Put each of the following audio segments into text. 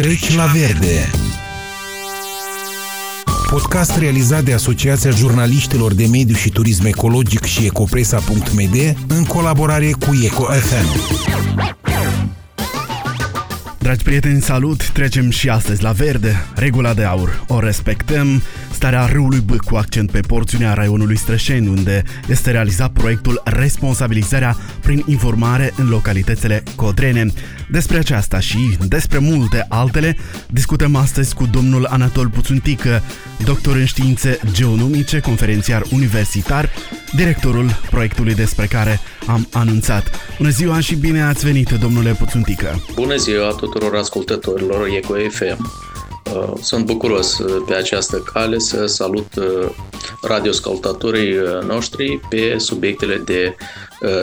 Treci la verde. Podcast realizat de Asociația Jurnaliștilor de Mediu și Turism Ecologic și Ecopresa.md în colaborare cu EcoFM. Dragi prieteni, salut! Trecem și astăzi la verde. Regula de aur. O respectăm. Starea râului Bâc cu accent pe porțiunea raionului Strășeni, unde este realizat proiectul Responsabilizarea prin informare în localitățile Codrene. Despre aceasta și despre multe altele discutăm astăzi cu domnul Anatol Puțuntică, doctor în științe geonomice, conferențiar universitar, directorul proiectului despre care am anunțat. Bună ziua și bine ați venit, domnule Puțuntică! Bună ziua tuturor ascultătorilor Eco FM! Uh, sunt bucuros uh, pe această cale să salut uh, radioscaltatorii noștri pe subiectele de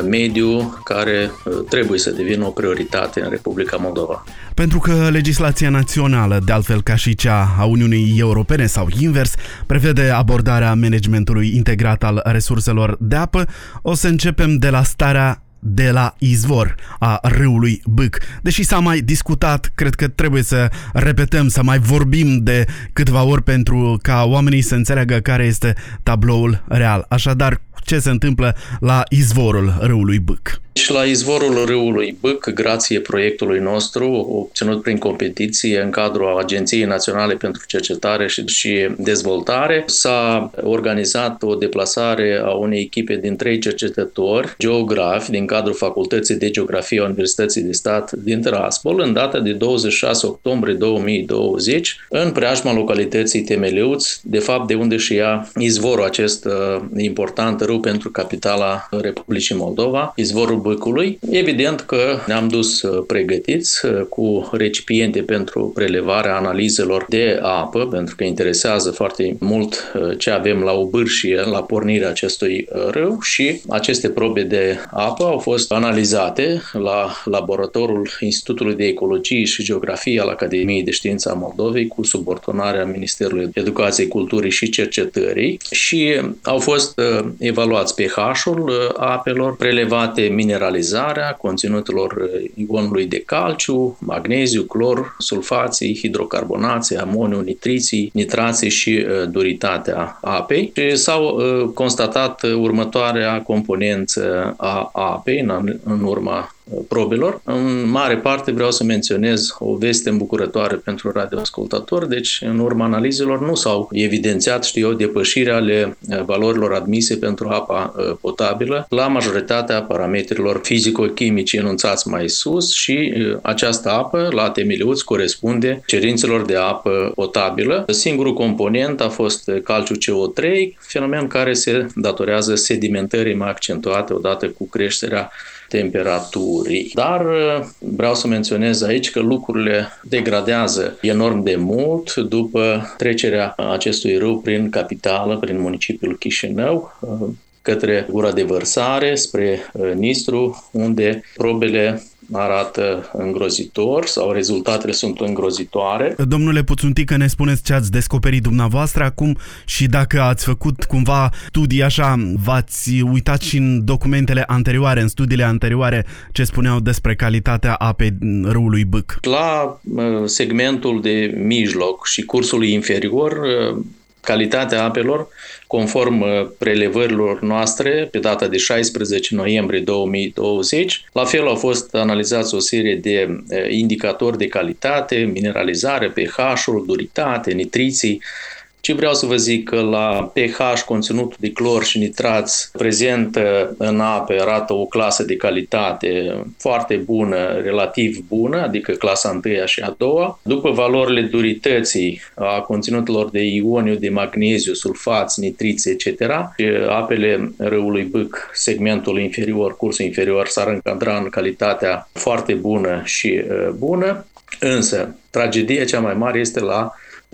mediu care trebuie să devină o prioritate în Republica Moldova. Pentru că legislația națională, de altfel ca și cea a Uniunii Europene sau invers, prevede abordarea managementului integrat al resurselor de apă, o să începem de la starea de la izvor a râului Bâc. Deși s-a mai discutat, cred că trebuie să repetăm, să mai vorbim de câteva ori pentru ca oamenii să înțeleagă care este tabloul real. Așadar, ce se întâmplă la izvorul râului Bâc? Și la izvorul râului Bâc, grație proiectului nostru, obținut prin competiție în cadrul Agenției Naționale pentru Cercetare și Dezvoltare, s-a organizat o deplasare a unei echipe din trei cercetători, geografi, din cadrul Facultății de Geografie a Universității de Stat din Tiraspol, în data de 26 octombrie 2020, în preajma localității Temeleuț, de fapt de unde și ia izvorul acest uh, important râu pentru capitala Republicii Moldova, izvorul Băcului. Evident că ne-am dus uh, pregătiți uh, cu recipiente pentru prelevarea analizelor de apă, pentru că interesează foarte mult uh, ce avem la o bârșie la pornirea acestui râu și aceste probe de apă au fost analizate la laboratorul Institutului de Ecologie și Geografie al Academiei de Știință a Moldovei cu subordonarea Ministerului Educației, Culturii și Cercetării și au fost evaluați pH-ul apelor, prelevate minerale mineralizarea conținutelor uh, ionului de calciu, magneziu, clor, sulfații, hidrocarbonații, amoniu, nitriții, nitrații și uh, duritatea apei. Și s-au uh, constatat următoarea componență a apei în urma probelor. În mare parte vreau să menționez o veste îmbucurătoare pentru radioascultători, deci în urma analizelor nu s-au evidențiat, știu eu, depășirea ale eh, valorilor admise pentru apa eh, potabilă la majoritatea parametrilor fizico-chimici enunțați mai sus și eh, această apă la temiliuț corespunde cerințelor de apă potabilă. Singurul component a fost calciu CO3, fenomen care se datorează sedimentării mai accentuate odată cu creșterea temperaturii. Dar uh, vreau să menționez aici că lucrurile degradează enorm de mult după trecerea acestui râu prin capitală, prin municipiul Chișinău, uh, către gura de vărsare, spre uh, Nistru, unde probele arată îngrozitor sau rezultatele sunt îngrozitoare. Domnule Puțuntică, ne spuneți ce ați descoperit dumneavoastră acum și dacă ați făcut cumva studii așa, v-ați uitat și în documentele anterioare, în studiile anterioare, ce spuneau despre calitatea apei râului Bâc? La segmentul de mijloc și cursul inferior, calitatea apelor, conform uh, prelevărilor noastre, pe data de 16 noiembrie 2020. La fel au fost analizați o serie de uh, indicatori de calitate, mineralizare, pH-ul, duritate, nitriții, ce vreau să vă zic că la pH, conținutul de clor și nitrați prezent în ape arată o clasă de calitate foarte bună, relativ bună, adică clasa 1 și a doua. După valorile durității a conținutelor de ioniu, de magneziu, sulfați, nitriți, etc., apele râului Bâc, segmentul inferior, cursul inferior, s-ar încadra în calitatea foarte bună și uh, bună, însă tragedia cea mai mare este la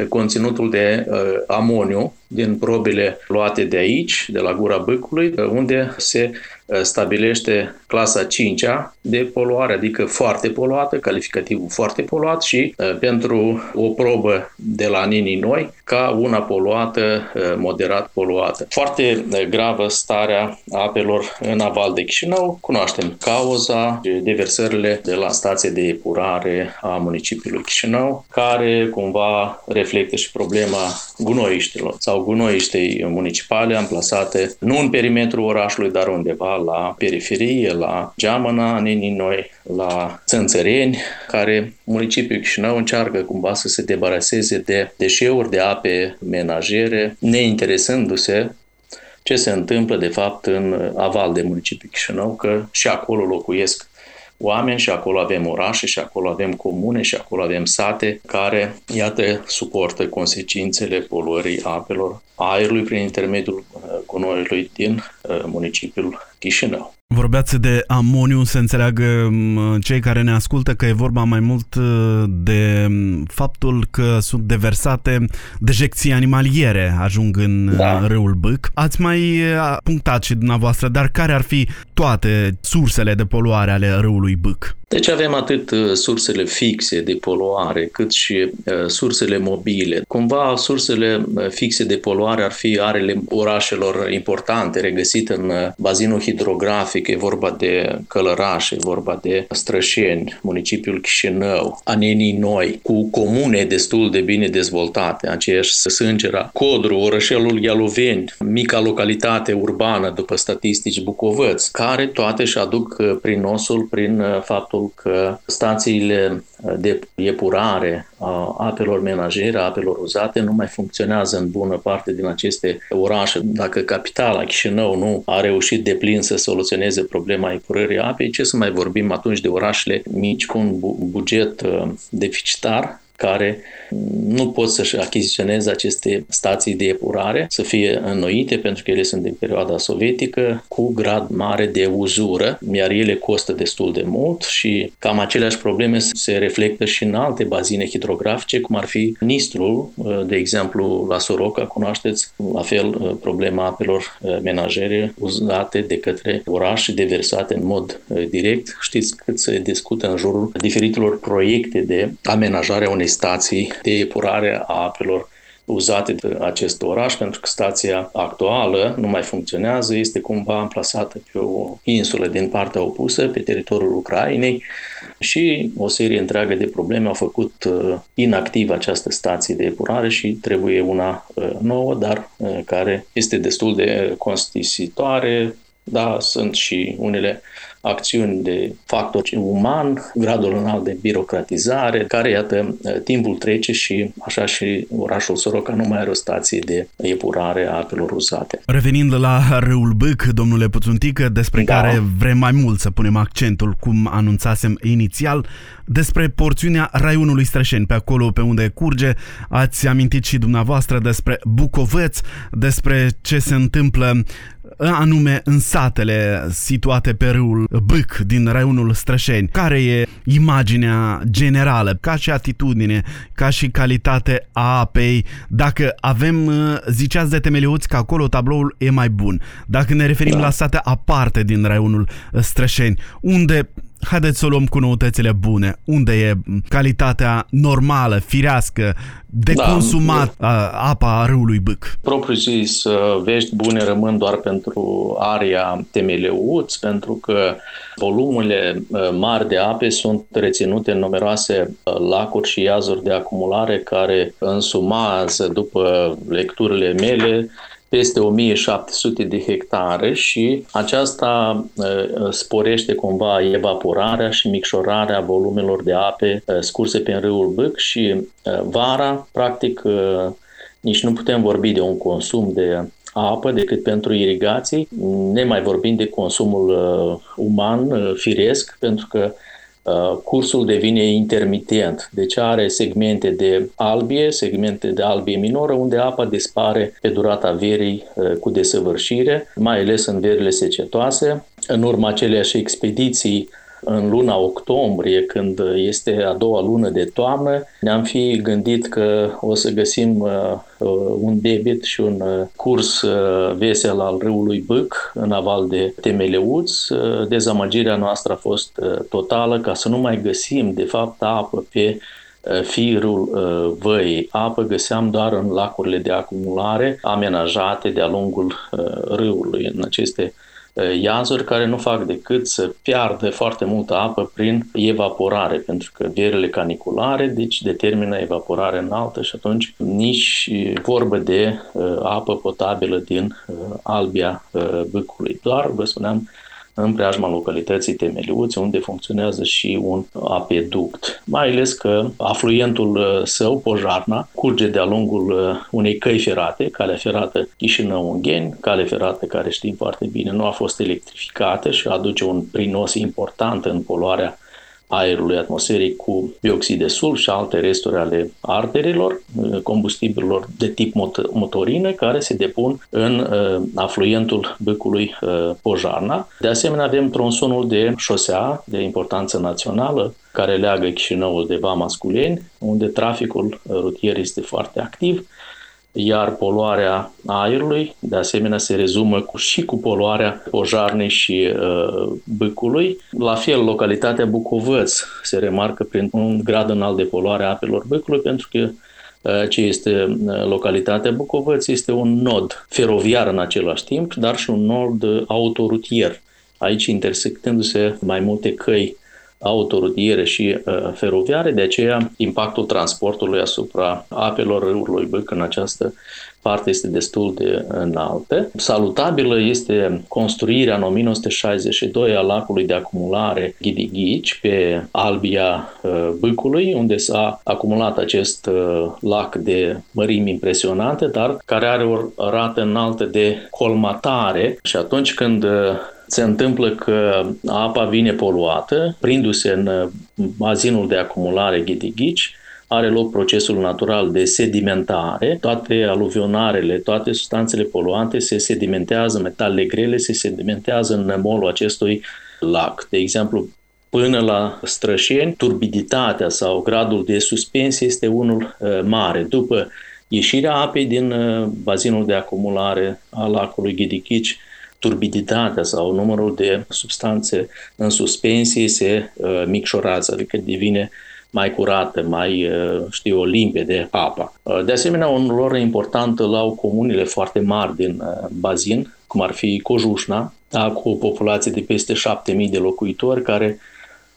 conținutul de uh, amoniu din probele luate de aici, de la gura bâcului, unde se uh, stabilește clasa 5 de poluare, adică foarte poluată, calificativul foarte poluat și uh, pentru o probă de la Nini Noi ca una poluată, uh, moderat poluată. Foarte gravă starea apelor în aval de Chișinău. Cunoaștem cauza, deversările de la stație de epurare a municipiului Chișinău, care cumva reflectă și problema gunoiștilor sau gunoiștei municipale amplasate nu în perimetrul orașului, dar undeva la periferie, la Geamăna, Nini Noi, la Țânțăreni, care municipiul Chișinău încearcă cumva să se debaraseze de deșeuri de ape menajere, neinteresându-se ce se întâmplă de fapt în aval de municipiul Chișinău, că și acolo locuiesc oameni și acolo avem orașe și acolo avem comune și acolo avem sate care, iată, suportă consecințele poluării apelor aerului prin intermediul uh, gunoiului din uh, municipiul Chișinău. Vorbeați de amoniu, să înțeleagă cei care ne ascultă că e vorba mai mult uh, de faptul că sunt deversate dejecții animaliere, ajung în da. râul Bâc. Ați mai punctat și dumneavoastră, dar care ar fi toate sursele de poluare ale râului Bâc? Deci avem atât uh, sursele fixe de poluare, cât și uh, sursele mobile. Cumva sursele uh, fixe de poluare ar fi arele orașelor importante regăsite în bazinul hidrografic, e vorba de Călăraș, e vorba de Strășeni, municipiul Chișinău, Anenii Noi, cu comune destul de bine dezvoltate, aceeași Sângera, Codru, orășelul Ialoveni, mica localitate urbană după statistici Bucovăți, care toate își aduc prin osul prin faptul faptul că stațiile de epurare a apelor menajere, a apelor uzate, nu mai funcționează în bună parte din aceste orașe. Dacă capitala Chișinău nu a reușit de plin să soluționeze problema epurării apei, ce să mai vorbim atunci de orașele mici cu un buget uh, deficitar care nu pot să-și achiziționeze aceste stații de epurare, să fie înnoite, pentru că ele sunt din perioada sovietică, cu grad mare de uzură, iar ele costă destul de mult și cam aceleași probleme se reflectă și în alte bazine hidrografice, cum ar fi Nistrul, de exemplu, la Soroca, cunoașteți, la fel problema apelor menajere uzate de către oraș și deversate în mod direct. Știți cât se discută în jurul diferitelor proiecte de amenajare a unei stații de epurare a apelor uzate de acest oraș, pentru că stația actuală nu mai funcționează, este cumva amplasată pe o insulă din partea opusă, pe teritoriul Ucrainei și o serie întreagă de probleme au făcut uh, inactivă această stație de epurare și trebuie una uh, nouă, dar uh, care este destul de costisitoare, da, sunt și unele acțiuni de factor uman, gradul înalt de birocratizare, care, iată, timpul trece și așa și orașul Soroca nu mai are o stație de epurare a apelor uzate. Revenind la râul Bâc, domnule Puțuntică, despre da. care vrem mai mult să punem accentul, cum anunțasem inițial, despre porțiunea raionului Strășeni, pe acolo pe unde curge, ați amintit și dumneavoastră despre Bucovăț, despre ce se întâmplă anume în satele situate pe râul Bâc din raionul Strășeni. Care e imaginea generală, ca și atitudine, ca și calitate a apei? Dacă avem, uh, ziceați de temeliuți că acolo tabloul e mai bun. Dacă ne referim da. la sate aparte din raionul Strășeni, unde haideți să o luăm cu noutățile bune. Unde e calitatea normală, firească, de da, consumat da. apa râului Bâc? Propriu zis, vești bune rămân doar pentru area Temeleuț, pentru că volumurile mari de ape sunt reținute în numeroase lacuri și iazuri de acumulare care însumează, după lecturile mele, peste 1700 de hectare și aceasta sporește cumva evaporarea și micșorarea volumelor de ape scurse pe râul Bâc și vara, practic, nici nu putem vorbi de un consum de apă decât pentru irigații, nemai vorbind de consumul uman firesc, pentru că Uh, cursul devine intermitent, deci are segmente de albie, segmente de albie minoră, unde apa dispare pe durata verii uh, cu desăvârșire, mai ales în verile secetoase. În urma aceleași expediții în luna octombrie, când este a doua lună de toamnă, ne-am fi gândit că o să găsim uh, un debit și un curs vesel al râului Bâc în aval de Temeleuț. Dezamăgirea noastră a fost totală ca să nu mai găsim, de fapt, apă pe firul văii. Apă găseam doar în lacurile de acumulare amenajate de-a lungul râului, în aceste iazuri care nu fac decât să piardă foarte multă apă prin evaporare, pentru că vierele caniculare deci determină evaporare înaltă și atunci nici vorbă de apă potabilă din albia bâcului. Doar, vă spuneam, în preajma localității Temeliuțe, unde funcționează și un apeduct. Mai ales că afluentul uh, său, Pojarna, curge de-a lungul uh, unei căi ferate, calea ferată Chișinău-Ungheni, cale ferată care știm foarte bine nu a fost electrificată și aduce un prinos important în poluarea aerului atmosferic cu dioxid de sulf și alte resturi ale arterilor, uh, combustibililor de tip motorină care se depun în uh, afluentul băcului uh, Pojarna. De asemenea, avem tronsonul de șosea de importanță națională care leagă Chișinăul de Vama Sculeni, unde traficul rutier este foarte activ iar poluarea aerului, de asemenea, se rezumă cu, și cu poluarea pojarnei și uh, bâcului. La fel, localitatea Bucovăț se remarcă prin un grad înalt de poluare a apelor bâcului, pentru că uh, ce este uh, localitatea Bucovăț este un nod feroviar în același timp, dar și un nod autorutier. Aici intersectându-se mai multe căi autorutiere și uh, feroviare, de aceea impactul transportului asupra apelor râului Bâc în această parte este destul de înaltă. Salutabilă este construirea în 1962 a lacului de acumulare Ghidighici pe albia uh, Bâcului, unde s-a acumulat acest uh, lac de mărimi impresionante, dar care are o rată înaltă de colmatare și atunci când uh, se întâmplă că apa vine poluată, prindu-se în uh, bazinul de acumulare Ghidighici, are loc procesul natural de sedimentare, toate aluvionarele, toate substanțele poluante se sedimentează, metalele grele se sedimentează în nămolul acestui lac. De exemplu, până la strășeni, turbiditatea sau gradul de suspensie este unul uh, mare. După ieșirea apei din uh, bazinul de acumulare al lacului Ghidichici, turbiditatea sau numărul de substanțe în suspensie se uh, micșorează, adică devine mai curată, mai, uh, știu, limpede apa. Uh, de asemenea, un rol important îl au comunile foarte mari din uh, bazin, cum ar fi Cojușna, da, cu o populație de peste 7000 de locuitori, care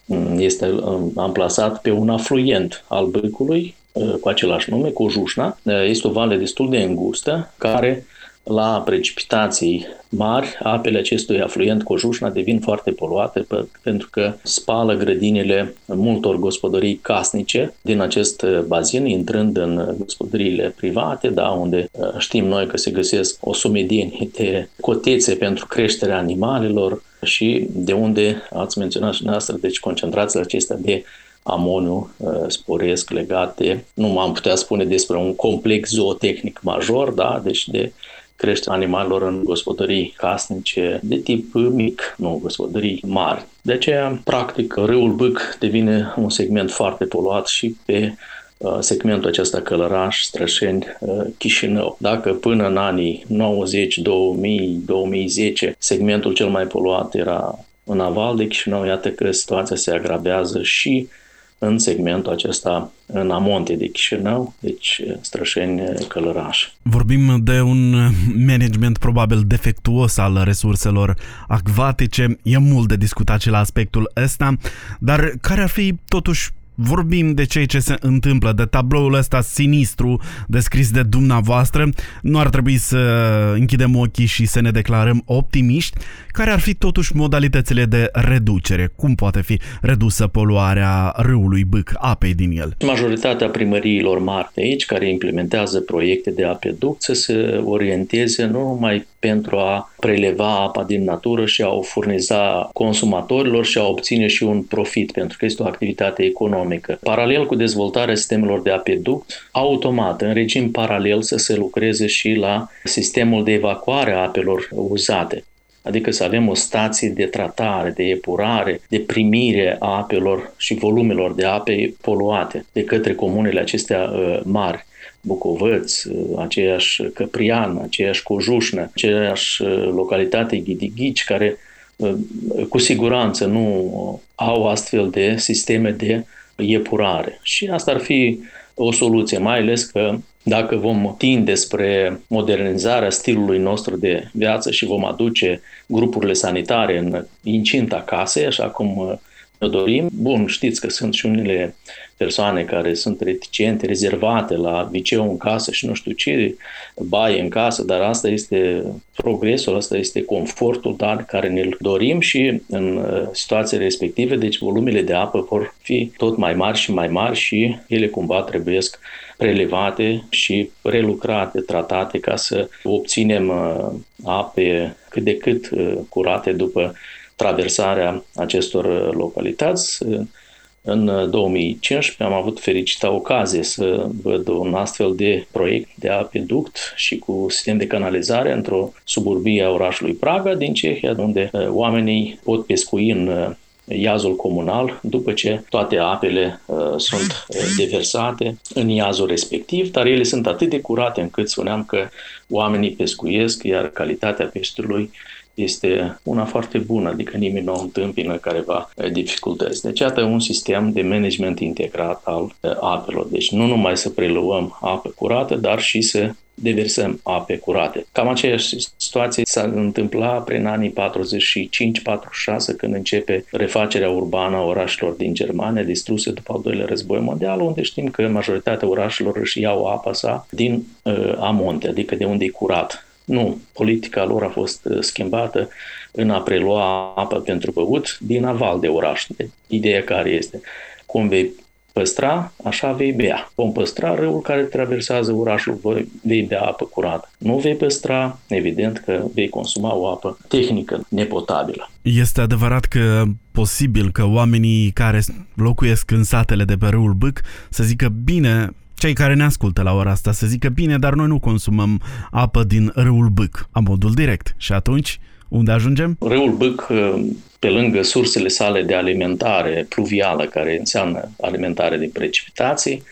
um, este um, amplasat pe un afluent al Bâcului, uh, cu același nume, Cojușna. Uh, este o vale destul de îngustă, care la precipitații mari, apele acestui afluent Cojușna devin foarte poluate pentru că spală grădinile multor gospodării casnice din acest bazin, intrând în gospodăriile private, da, unde uh, știm noi că se găsesc o sumedenie de cotețe pentru creșterea animalelor și de unde ați menționat și noastră, deci concentrațiile acestea de amoniu uh, sporesc legate, nu m-am putea spune despre un complex zootehnic major, da, deci de creșterea animalelor în gospodării casnice de tip mic, nu gospodării mari. De aceea, practic, râul Bâc devine un segment foarte poluat și pe uh, segmentul acesta Călăraș, Strășeni, uh, Chișinău. Dacă până în anii 90, 2000, 2010 segmentul cel mai poluat era în aval de Chișinău, iată că situația se agravează și în segmentul acesta în amonte de Chișinău, deci Strășeni Călăraș. Vorbim de un management probabil defectuos al resurselor acvatice. E mult de discutat și la aspectul ăsta, dar care ar fi totuși vorbim de ceea ce se întâmplă, de tabloul ăsta sinistru descris de dumneavoastră, nu ar trebui să închidem ochii și să ne declarăm optimiști. Care ar fi totuși modalitățile de reducere? Cum poate fi redusă poluarea râului Bâc, apei din el? Majoritatea primăriilor mari de aici, care implementează proiecte de apeduct, să se orienteze nu numai pentru a preleva apa din natură și a o furniza consumatorilor și a obține și un profit, pentru că este o activitate economică. Paralel cu dezvoltarea sistemelor de apeduct, automat, în regim paralel, să se lucreze și la sistemul de evacuare a apelor uzate. adică să avem o stație de tratare, de epurare, de primire a apelor și volumelor de ape poluate de către comunele acestea uh, mari. Bucovăț, uh, aceeași Căprian, aceeași Cojușnă, aceeași uh, localitate Ghidighici, care cu siguranță nu au astfel de sisteme de epurare. Și asta ar fi o soluție, mai ales că dacă vom tinde spre modernizarea stilului nostru de viață și vom aduce grupurile sanitare în incinta casei, așa cum ne dorim. Bun, știți că sunt și unele persoane care sunt reticente, rezervate la viceu în casă și nu știu ce, baie în casă, dar asta este progresul, asta este confortul dar care ne-l dorim și în uh, situații respective, deci volumele de apă vor fi tot mai mari și mai mari și ele cumva trebuie prelevate și prelucrate, tratate ca să obținem uh, ape cât de cât uh, curate după traversarea acestor uh, localități. În 2015 uh, am avut fericită ocazie să văd un astfel de proiect de apeduct și cu sistem de canalizare într-o suburbie a orașului Praga din Cehia, unde uh, oamenii pot pescui în iazul comunal după ce toate apele uh, sunt deversate în iazul respectiv, dar ele sunt atât de curate încât spuneam că oamenii pescuiesc, iar calitatea peștelui este una foarte bună, adică nimeni nu o întâmpină careva dificultăți. Deci, iată un sistem de management integrat al apelor. Deci, nu numai să preluăm apă curată, dar și să deversăm ape curate. Cam aceeași situație s-a întâmplat prin anii 45-46, când începe refacerea urbană a orașelor din Germania, distruse după al doilea război mondial, unde știm că majoritatea orașelor își iau apa sa din uh, amonte, adică de unde e curat nu, politica lor a fost uh, schimbată în a prelua apă pentru băut din aval de oraș. De ideea care este, cum vei păstra, așa vei bea. Vom păstra râul care traversează orașul, vei bea apă curată. Nu vei păstra, evident că vei consuma o apă tehnică, nepotabilă. Este adevărat că posibil că oamenii care locuiesc în satele de pe râul Bâc să zică bine, cei care ne ascultă la ora asta să zică bine, dar noi nu consumăm apă din râul Bâc, am modul direct. Și atunci, unde ajungem? Râul Bâc, pe lângă sursele sale de alimentare pluvială, care înseamnă alimentare din precipitații,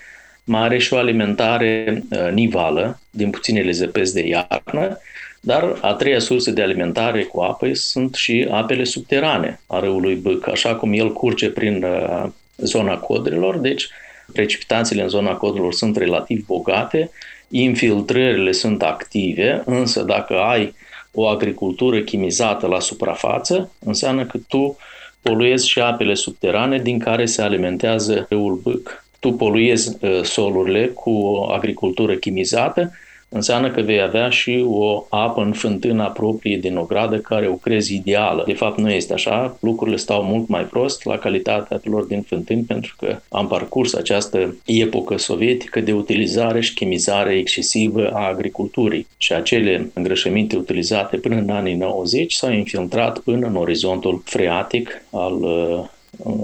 mai are și o alimentare uh, nivală, din puținele zăpezi de iarnă, dar a treia sursă de alimentare cu apă sunt și apele subterane a râului Bâc, așa cum el curge prin uh, zona codrilor, deci precipitațiile în zona codurilor sunt relativ bogate, infiltrările sunt active, însă dacă ai o agricultură chimizată la suprafață, înseamnă că tu poluezi și apele subterane din care se alimentează râul Bâc. Tu poluezi uh, solurile cu o agricultură chimizată înseamnă că vei avea și o apă în fântâna proprie din ogradă care o crezi ideală. De fapt, nu este așa. Lucrurile stau mult mai prost la calitatea apelor din fântâni pentru că am parcurs această epocă sovietică de utilizare și chimizare excesivă a agriculturii și acele îngrășăminte utilizate până în anii 90 s-au infiltrat până în orizontul freatic al uh,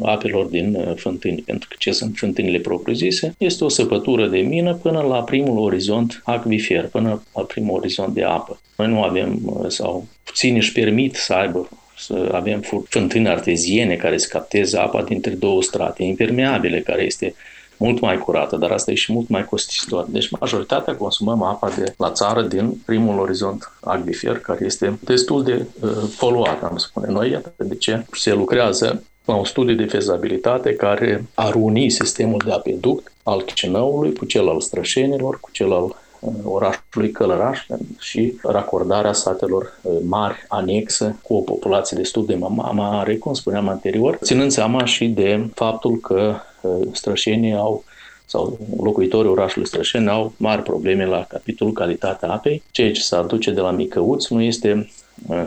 apelor din uh, fântâni, pentru că ce sunt fântânile propriu-zise, este o săpătură de mină până la primul orizont acvifer, până la primul orizont de apă. Noi nu avem, uh, sau puțin își permit să aibă să avem fântâni arteziene care să capteze apa dintre două strate impermeabile, care este mult mai curată, dar asta e și mult mai costisitor. Deci majoritatea consumăm apa de la țară din primul orizont acvifer, care este destul de uh, poluat, am spune noi. Iată de ce se lucrează la un studiu de fezabilitate care ar uni sistemul de apeduct al Chișinăului cu cel al Strășenilor, cu cel al uh, orașului Călăraș și racordarea satelor uh, mari anexe cu o populație destul de mare, cum spuneam anterior, ținând seama și de faptul că uh, strășenii au sau locuitorii orașului Strășeni au mari probleme la capitolul calitatea apei. Ceea ce se aduce de la Micăuți nu este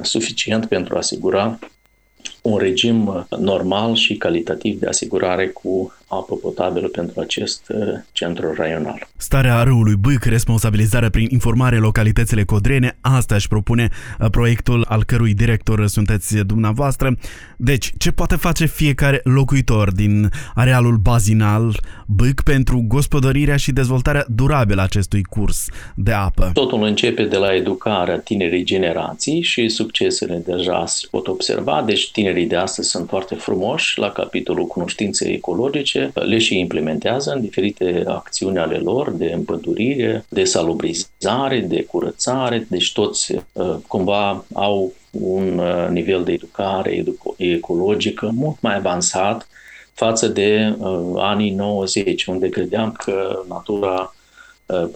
suficient pentru a asigura un regim uh, normal și calitativ de asigurare cu apă potabilă pentru acest uh, centru raional. Starea râului Bâc, responsabilizarea prin informare localitățile codrene, asta își propune uh, proiectul al cărui director sunteți dumneavoastră. Deci, ce poate face fiecare locuitor din arealul bazinal Bâc pentru gospodărirea și dezvoltarea durabilă a acestui curs de apă? Totul începe de la educarea tinerii generații și succesele deja se pot observa, deci tinerii de astăzi sunt foarte frumoși la capitolul cunoștințe ecologice, le și implementează în diferite acțiuni ale lor de împădurire, de salubrizare, de curățare, deci toți uh, cumva au un uh, nivel de educare ecologică mult mai avansat față de uh, anii 90, unde credeam că natura Uh,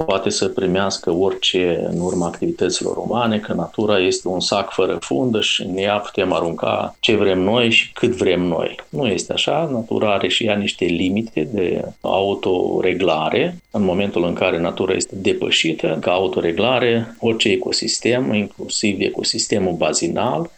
poate să primească orice în urma activităților umane, că natura este un sac fără fundă și în ea putem arunca ce vrem noi și cât vrem noi. Nu este așa, natura are și ea niște limite de autoreglare. În momentul în care natura este depășită, ca autoreglare, orice ecosistem, inclusiv ecosistemul bazinal,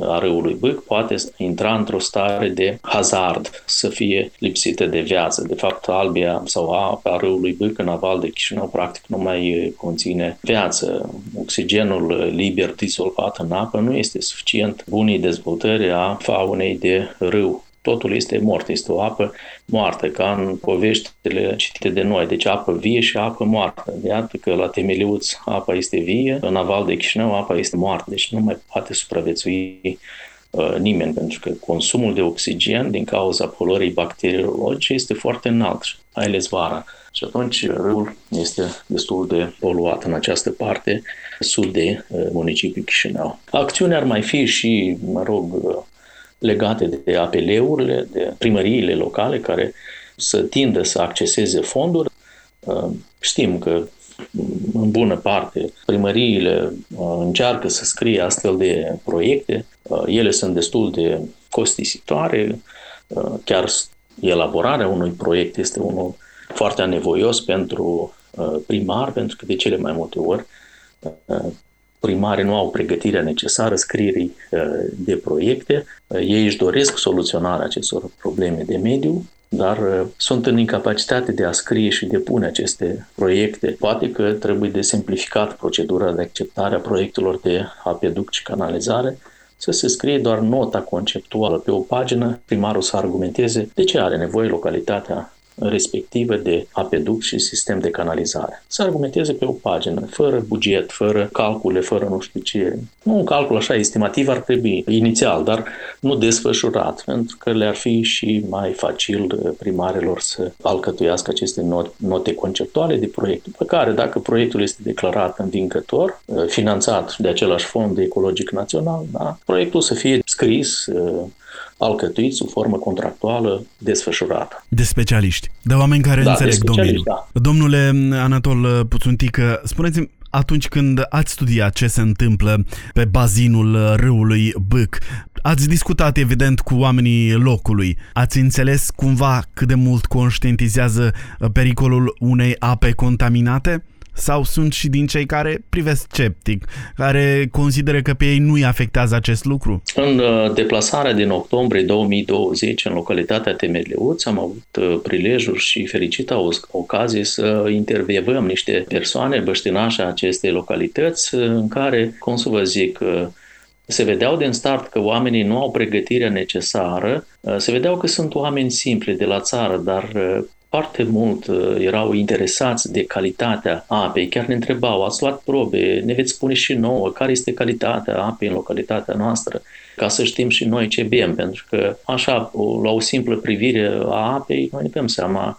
a râului Bâc poate intra într-o stare de hazard, să fie lipsită de viață. De fapt, albia sau apa râului Bâc în aval de Chișinău practic nu mai conține viață. Oxigenul liber dizolvat în apă nu este suficient bunii dezvoltări a faunei de râu totul este mort, este o apă moartă, ca în poveștile citite de noi, deci apă vie și apă moartă. Iată că la Temeliuț apa este vie, în aval de Chișinău apa este moartă, deci nu mai poate supraviețui uh, nimeni, pentru că consumul de oxigen din cauza poluării bacteriologice este foarte înalt, mai ales vara. Și atunci râul este destul de poluat în această parte sud de uh, municipiul Chișinău. Acțiunea ar mai fi și, mă rog, uh, legate de apeleurile, de primăriile locale care să tindă să acceseze fonduri. Uh, știm că în bună parte primăriile uh, încearcă să scrie astfel de proiecte. Uh, ele sunt destul de costisitoare. Chiar elaborarea unui proiect este unul foarte anevoios pentru primar, pentru că de cele mai multe ori primarii nu au pregătirea necesară scrierii uh, de proiecte. Uh, ei își doresc soluționarea acestor probleme de mediu, dar uh, sunt în incapacitate de a scrie și de pune aceste proiecte. Poate că trebuie de simplificat procedura de acceptare a proiectelor de apeduct și canalizare, să se scrie doar nota conceptuală pe o pagină, primarul să argumenteze de ce are nevoie localitatea respectivă de apeduct și sistem de canalizare. Să argumenteze pe o pagină, fără buget, fără calcule, fără nu știu ce. Nu un calcul așa estimativ ar trebui inițial, dar nu desfășurat, pentru că le-ar fi și mai facil primarilor să alcătuiască aceste note conceptuale de proiect. După care, dacă proiectul este declarat învingător, finanțat de același fond ecologic național, da, proiectul să fie scris, alcătuit sub formă contractuală desfășurată. De specialiști, de oameni care da, înțeleg domeniul. Da. Domnule Anatol Puțuntică, spuneți-mi, atunci când ați studiat ce se întâmplă pe bazinul râului Bâc, ați discutat evident cu oamenii locului, ați înțeles cumva cât de mult conștientizează pericolul unei ape contaminate? Sau sunt și din cei care privesc sceptic, care consideră că pe ei nu-i afectează acest lucru? În uh, deplasarea din octombrie 2020 în localitatea Temeleuț am avut uh, prilejul și fericită ocazie să intervievăm niște persoane băștinașe acestei localități uh, în care, cum să vă zic, se vedeau din start că oamenii nu au pregătirea necesară, se vedeau că sunt oameni simpli de la țară, dar foarte mult uh, erau interesați de calitatea apei, chiar ne întrebau, ați luat probe, ne veți spune și nouă care este calitatea apei în localitatea noastră, ca să știm și noi ce bem, pentru că așa, la o simplă privire a apei, noi ne dăm seama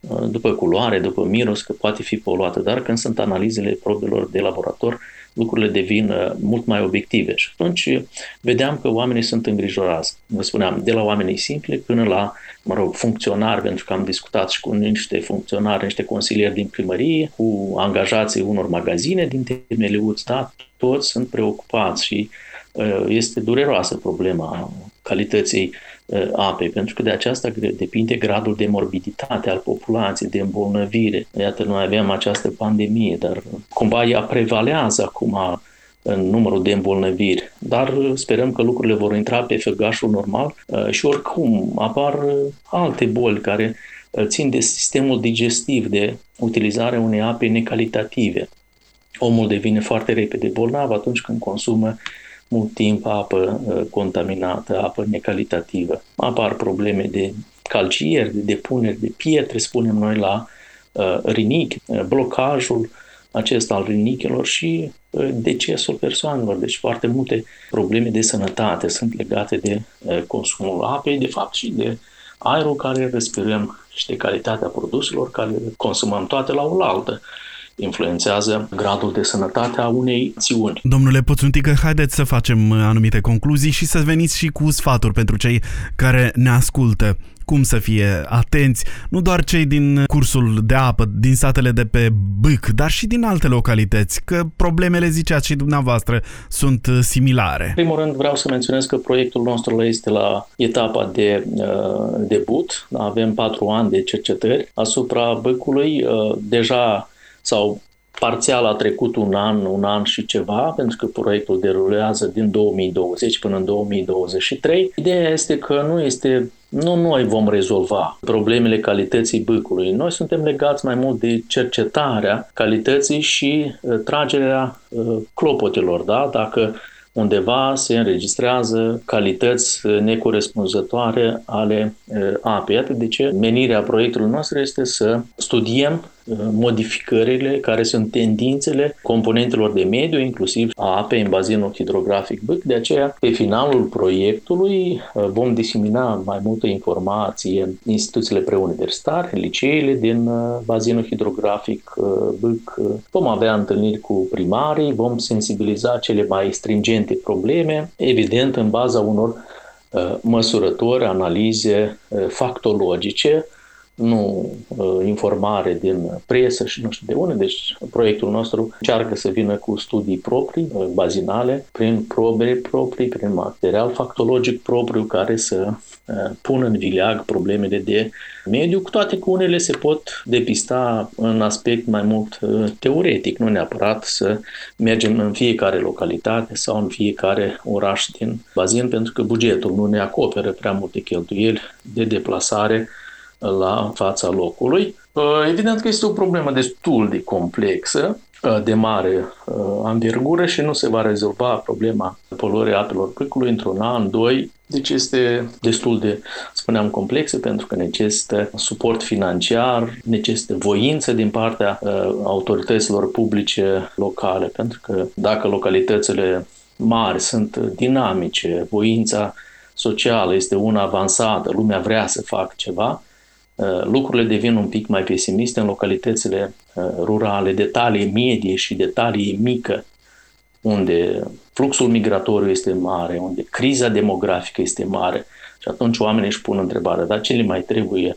uh, după culoare, după miros, că poate fi poluată, dar când sunt analizele probelor de laborator, lucrurile devin uh, mult mai obiective. Și atunci vedeam că oamenii sunt îngrijorați. Vă spuneam, de la oamenii simpli până la, mă rog, funcționari, pentru că am discutat și cu niște funcționari, niște consilieri din primărie, cu angajații unor magazine din Temeliuț, da, toți sunt preocupați și uh, este dureroasă problema calității uh, apei, pentru că de aceasta depinde gradul de morbiditate al populației, de îmbolnăvire. Iată, noi avem această pandemie, dar cumva ea prevalează acum în numărul de îmbolnăviri, dar sperăm că lucrurile vor intra pe făgașul normal și oricum apar alte boli care țin de sistemul digestiv, de utilizarea unei ape necalitative. Omul devine foarte repede bolnav atunci când consumă mult timp apă contaminată, apă necalitativă. Apar probleme de calcieri, de depuneri de pietre, spunem noi, la rinichi, blocajul acesta al rinichelor și decesul persoanelor. Deci foarte multe probleme de sănătate sunt legate de consumul apei, de fapt și de aerul care respirăm și de calitatea produselor care consumăm toate la oaltă influențează gradul de sănătate a unei țiuni. Domnule Poțuntică, haideți să facem anumite concluzii și să veniți și cu sfaturi pentru cei care ne ascultă cum să fie atenți, nu doar cei din cursul de apă, din satele de pe Bâc, dar și din alte localități, că problemele, ziceați și dumneavoastră, sunt similare. În primul rând vreau să menționez că proiectul nostru este la etapa de uh, debut. Avem patru ani de cercetări asupra Bâcului. Uh, deja s-au Parțial a trecut un an, un an și ceva, pentru că proiectul derulează din 2020 până în 2023. Ideea este că nu este nu noi vom rezolva problemele calității bâcului. Noi suntem legați mai mult de cercetarea calității și uh, tragerea uh, clopotelor. Da? Dacă undeva se înregistrează calități uh, necorespunzătoare ale apei. Iată de ce menirea proiectului nostru este să studiem modificările care sunt tendințele componentelor de mediu, inclusiv a apei în bazinul hidrografic Bâc. De aceea, pe finalul proiectului uh, vom disemina mai multă informație instituțiile preuniversitare, liceele din uh, bazinul hidrografic uh, Bâc. Vom avea întâlniri cu primarii, vom sensibiliza cele mai stringente probleme, evident în baza unor măsurători, analize factologice, nu uh, informare din presă și nu știu de unde. Deci proiectul nostru încearcă să vină cu studii proprii, uh, bazinale, prin probe proprii, prin material factologic propriu care să uh, pună în vileag problemele de mediu, cu toate că unele se pot depista în aspect mai mult uh, teoretic, nu neapărat să mergem în fiecare localitate sau în fiecare oraș din bazin, pentru că bugetul nu ne acoperă prea multe cheltuieli de deplasare la fața locului. Uh, evident că este o problemă destul de complexă, uh, de mare uh, anvergură și nu se va rezolva problema poluării apelor pâcului într-un an, doi, deci este destul de, spuneam, complexă pentru că necesită suport financiar, necesită voință din partea autorităților publice locale, pentru că dacă localitățile mari sunt dinamice, voința socială este una avansată, lumea vrea să facă ceva, Uh, lucrurile devin un pic mai pesimiste în localitățile uh, rurale, detalii medie și detalii mică, unde fluxul migratoriu este mare, unde criza demografică este mare. Și atunci oamenii își pun întrebarea, dar ce le mai trebuie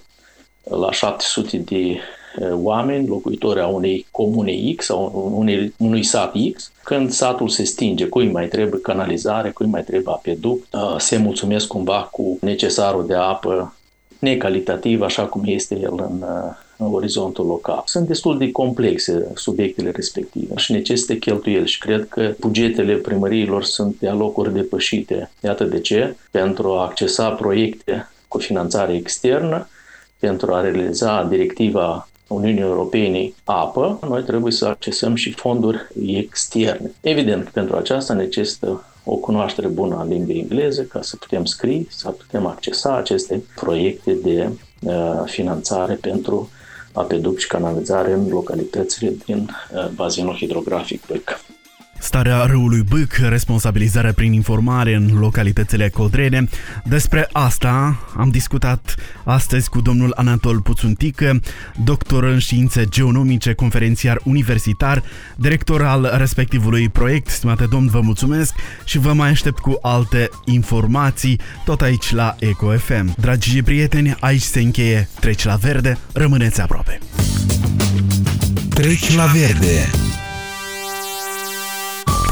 la 700 de uh, oameni, locuitori a unei comune X sau unei, unui sat X, când satul se stinge, cui mai trebuie canalizare, cui mai trebuie apeduct, se mulțumesc cumva cu necesarul de apă necalitativ, așa cum este el în, în orizontul local. Sunt destul de complexe subiectele respective și necesită cheltuieli și cred că bugetele primăriilor sunt de alocuri depășite. Iată de ce, pentru a accesa proiecte cu finanțare externă, pentru a realiza directiva Uniunii Europene apă, noi trebuie să accesăm și fonduri externe. Evident, pentru aceasta necesită o cunoaștere bună a limbii engleze ca să putem scrie, să putem accesa aceste proiecte de uh, finanțare pentru apeduct și canalizare în localitățile din uh, bazinul hidrografic Băc starea râului Bâc, responsabilizarea prin informare în localitățile codrene. Despre asta am discutat astăzi cu domnul Anatol Puțuntică, doctor în științe geonomice, conferențiar universitar, director al respectivului proiect. Stimate domn, vă mulțumesc și vă mai aștept cu alte informații tot aici la Eco FM. Dragi prieteni, aici se încheie Treci la Verde, rămâneți aproape. Treci la Verde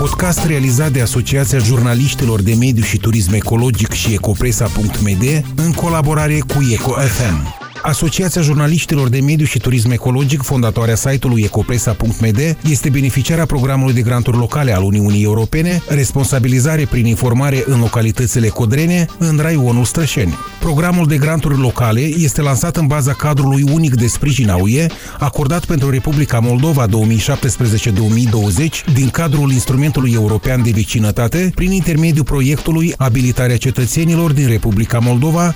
podcast realizat de Asociația Jurnaliștilor de Mediu și Turism Ecologic și Ecopresa.md în colaborare cu EcoFM. Asociația Jurnaliștilor de Mediu și Turism Ecologic, fondatoarea site-ului ecopresa.md, este beneficiara programului de granturi locale al Uniunii Europene, responsabilizare prin informare în localitățile codrene, în raionul Strășeni. Programul de granturi locale este lansat în baza cadrului unic de sprijin a UE, acordat pentru Republica Moldova 2017-2020 din cadrul instrumentului european de vecinătate, prin intermediul proiectului Abilitarea cetățenilor din Republica Moldova 2019-2021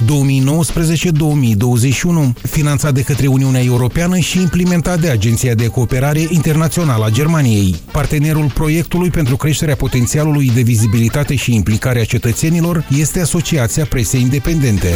finanțat de către Uniunea Europeană și implementat de Agenția de Cooperare Internațională a Germaniei. Partenerul proiectului pentru creșterea potențialului de vizibilitate și implicare a cetățenilor este Asociația Presei Independente.